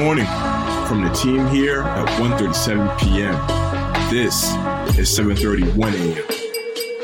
morning from the team here at 1:37 p.m. This is 7:31 a.m.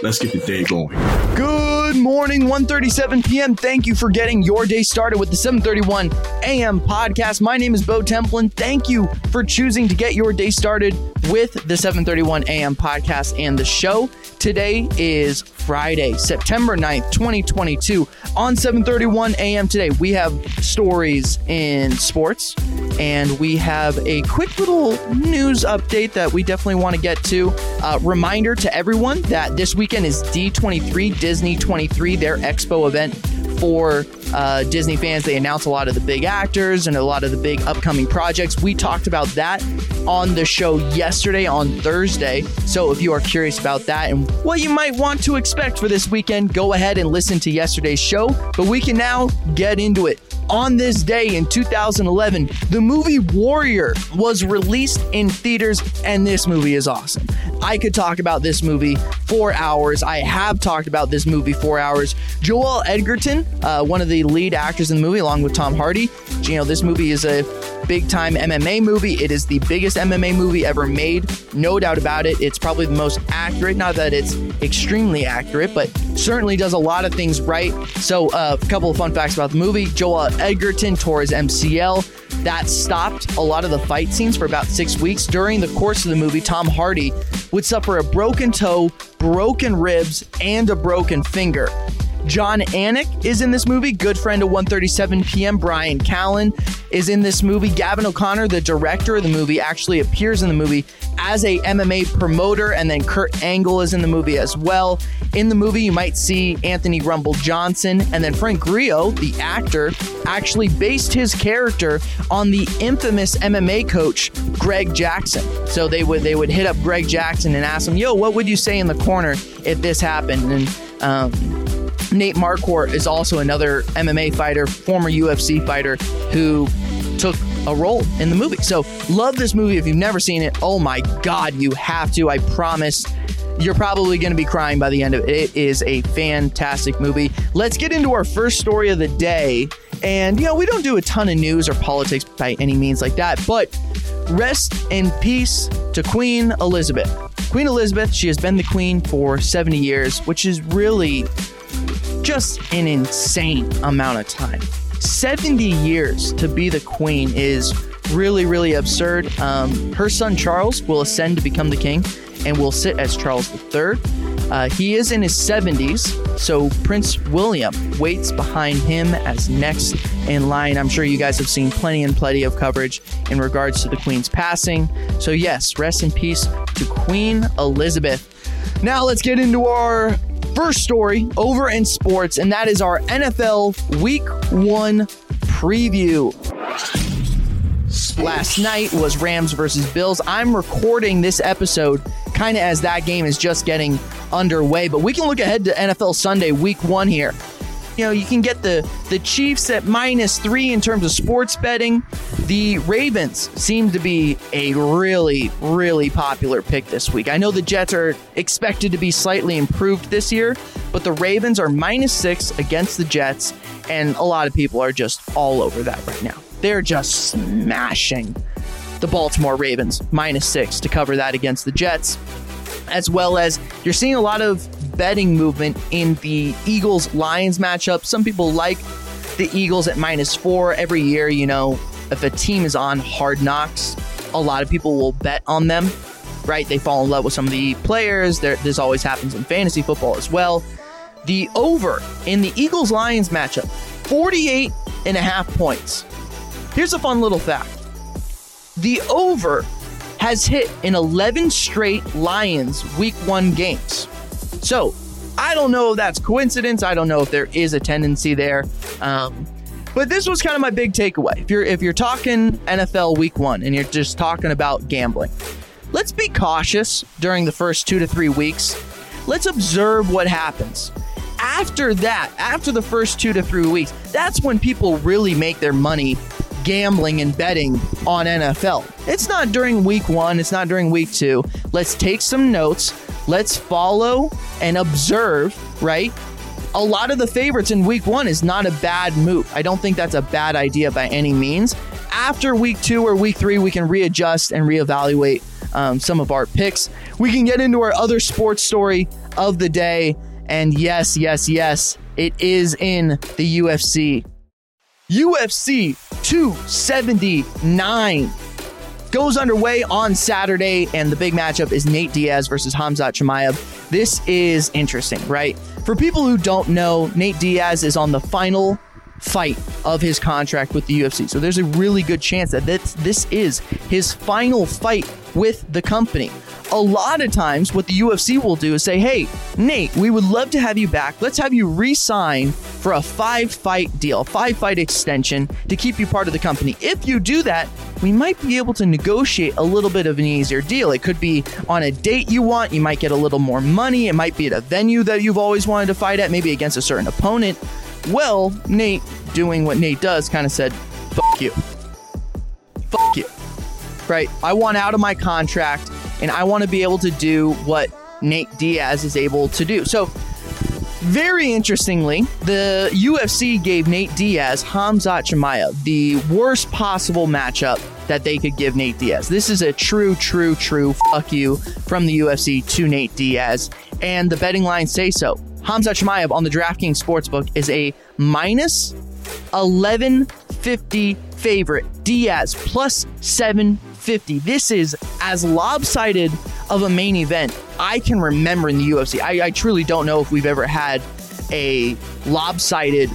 Let's get the day going. Good morning, 1:37 p.m. Thank you for getting your day started with the 7:31 a.m. podcast. My name is Bo Templin. Thank you for choosing to get your day started with the 7:31 a.m. podcast and the show. Today is Friday, September 9th, 2022. On 7:31 a.m. today, we have stories in sports and we have a quick little news update that we definitely want to get to. Uh, reminder to everyone that this weekend is D23 Disney 23, their expo event for uh, Disney fans. They announced a lot of the big actors and a lot of the big upcoming projects. We talked about that on the show yesterday on Thursday. So if you are curious about that and what you might want to expect for this weekend, go ahead and listen to yesterday's show. But we can now get into it. On this day in 2011, the movie Warrior was released in theaters, and this movie is awesome. I could talk about this movie for hours. I have talked about this movie for hours. Joel Edgerton, uh, one of the lead actors in the movie, along with Tom Hardy. You know, this movie is a big time MMA movie. It is the biggest MMA movie ever made, no doubt about it. It's probably the most accurate. Not that it's extremely accurate, but certainly does a lot of things right. So, uh, a couple of fun facts about the movie Joel Edgerton tore his MCL. That stopped a lot of the fight scenes for about six weeks. During the course of the movie, Tom Hardy would suffer a broken toe, broken ribs, and a broken finger. Jon Anik is in this movie. Good friend of 1:37 p.m. Bryan Callen is in this movie. Gavin O'Connor, the director of the movie, actually appears in the movie as a MMA promoter, and then Kurt Angle is in the movie as well. In the movie, you might see Anthony Rumble Johnson, and then Frank Grillo, the actor, actually based his character on the infamous MMA coach Greg Jackson. So they would they would hit up Greg Jackson and ask him, "Yo, what would you say in the corner if this happened?" And um, Nate Marquardt is also another MMA fighter, former UFC fighter, who took a role in the movie. So, love this movie. If you've never seen it, oh my God, you have to. I promise. You're probably going to be crying by the end of it. It is a fantastic movie. Let's get into our first story of the day. And, you know, we don't do a ton of news or politics by any means like that, but rest in peace to Queen Elizabeth. Queen Elizabeth, she has been the queen for 70 years, which is really just an insane amount of time. 70 years to be the queen is really, really absurd. Um, her son Charles will ascend to become the king and will sit as Charles III. Uh, he is in his 70s, so Prince William waits behind him as next in line. I'm sure you guys have seen plenty and plenty of coverage in regards to the Queen's passing. So, yes, rest in peace to Queen Elizabeth. Now, let's get into our first story over in sports, and that is our NFL Week One preview. Last night was Rams versus Bills. I'm recording this episode kind of as that game is just getting underway, but we can look ahead to NFL Sunday, Week One here. You know, you can get the the Chiefs at minus three in terms of sports betting. The Ravens seem to be a really, really popular pick this week. I know the Jets are expected to be slightly improved this year, but the Ravens are minus six against the Jets, and a lot of people are just all over that right now. They're just smashing the Baltimore Ravens minus six to cover that against the Jets, as well as you're seeing a lot of betting movement in the Eagles Lions matchup. Some people like the Eagles at minus four every year. You know, if a team is on hard knocks, a lot of people will bet on them, right? They fall in love with some of the players. This always happens in fantasy football as well. The over in the Eagles Lions matchup, 48 and a half points. Here's a fun little fact the over has hit in 11 straight Lions week one games. So I don't know if that's coincidence. I don't know if there is a tendency there. Um, but this was kind of my big takeaway. If you're if you're talking NFL week one and you're just talking about gambling, let's be cautious during the first two to three weeks. Let's observe what happens. After that, after the first two to three weeks, that's when people really make their money gambling and betting on NFL. It's not during week one, it's not during week two. Let's take some notes. Let's follow and observe, right? A lot of the favorites in week one is not a bad move. I don't think that's a bad idea by any means. after week two or week three, we can readjust and reevaluate um, some of our picks. We can get into our other sports story of the day. And yes, yes, yes, it is in the UFC. UFC 279 goes underway on Saturday, and the big matchup is Nate Diaz versus Hamzat Chimaev. This is interesting, right? For people who don't know, Nate Diaz is on the final fight of his contract with the UFC. So there's a really good chance that this, this is his final fight with the company. A lot of times, what the UFC will do is say, Hey, Nate, we would love to have you back. Let's have you re sign for a five fight deal, five fight extension to keep you part of the company. If you do that, we might be able to negotiate a little bit of an easier deal. It could be on a date you want, you might get a little more money, it might be at a venue that you've always wanted to fight at, maybe against a certain opponent. Well, Nate, doing what Nate does, kind of said, fuck you. Fuck you. Right? I want out of my contract and I want to be able to do what Nate Diaz is able to do. So, very interestingly, the UFC gave Nate Diaz Hamzat Chimaev the worst possible matchup that they could give Nate Diaz. This is a true, true, true fuck you from the UFC to Nate Diaz, and the betting lines say so. Hamzat Chimaev on the DraftKings Sportsbook is a minus 1150 favorite. Diaz plus 750. This is as lopsided of a main event I can remember in the UFC. I, I truly don't know if we've ever had a lopsided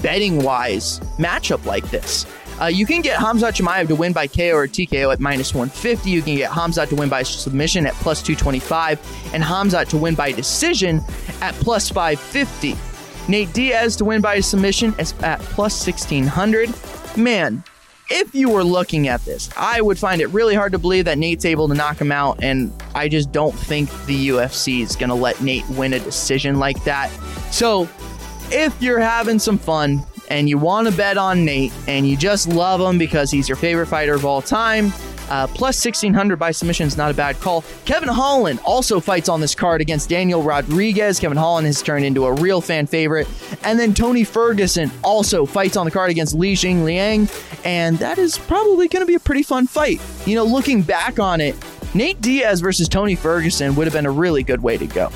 betting wise matchup like this. Uh, you can get Hamzat Chimaev to win by KO or TKO at minus 150. You can get Hamzat to win by submission at plus 225, and Hamzat to win by decision at plus 550. Nate Diaz to win by submission is at plus 1600. Man, if you were looking at this, I would find it really hard to believe that Nate's able to knock him out, and I just don't think the UFC is going to let Nate win a decision like that. So, if you're having some fun, and you want to bet on Nate and you just love him because he's your favorite fighter of all time, uh, plus 1600 by submission is not a bad call. Kevin Holland also fights on this card against Daniel Rodriguez. Kevin Holland has turned into a real fan favorite. And then Tony Ferguson also fights on the card against Li Jing Liang. And that is probably going to be a pretty fun fight. You know, looking back on it, Nate Diaz versus Tony Ferguson would have been a really good way to go.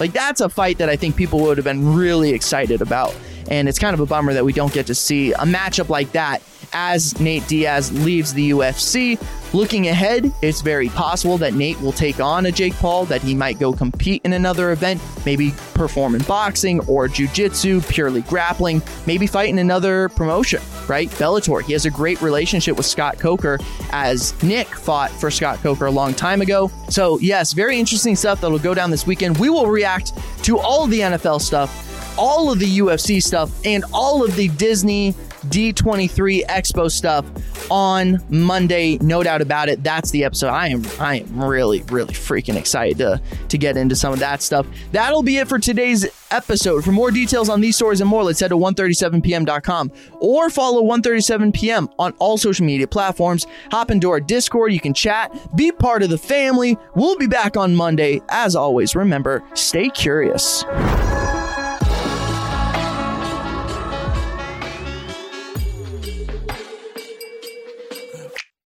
Like, that's a fight that I think people would have been really excited about. And it's kind of a bummer that we don't get to see a matchup like that as Nate Diaz leaves the UFC. Looking ahead, it's very possible that Nate will take on a Jake Paul, that he might go compete in another event, maybe perform in boxing or jiu-jitsu, purely grappling, maybe fight in another promotion, right? Bellator. He has a great relationship with Scott Coker as Nick fought for Scott Coker a long time ago. So, yes, very interesting stuff that'll go down this weekend. We will react to all the NFL stuff all of the UFC stuff and all of the Disney D23 Expo stuff on Monday. No doubt about it. That's the episode. I am I am really really freaking excited to to get into some of that stuff. That'll be it for today's episode. For more details on these stories and more, let's head to 137pm.com or follow 137pm on all social media platforms. Hop into our Discord, you can chat, be part of the family. We'll be back on Monday. As always, remember, stay curious.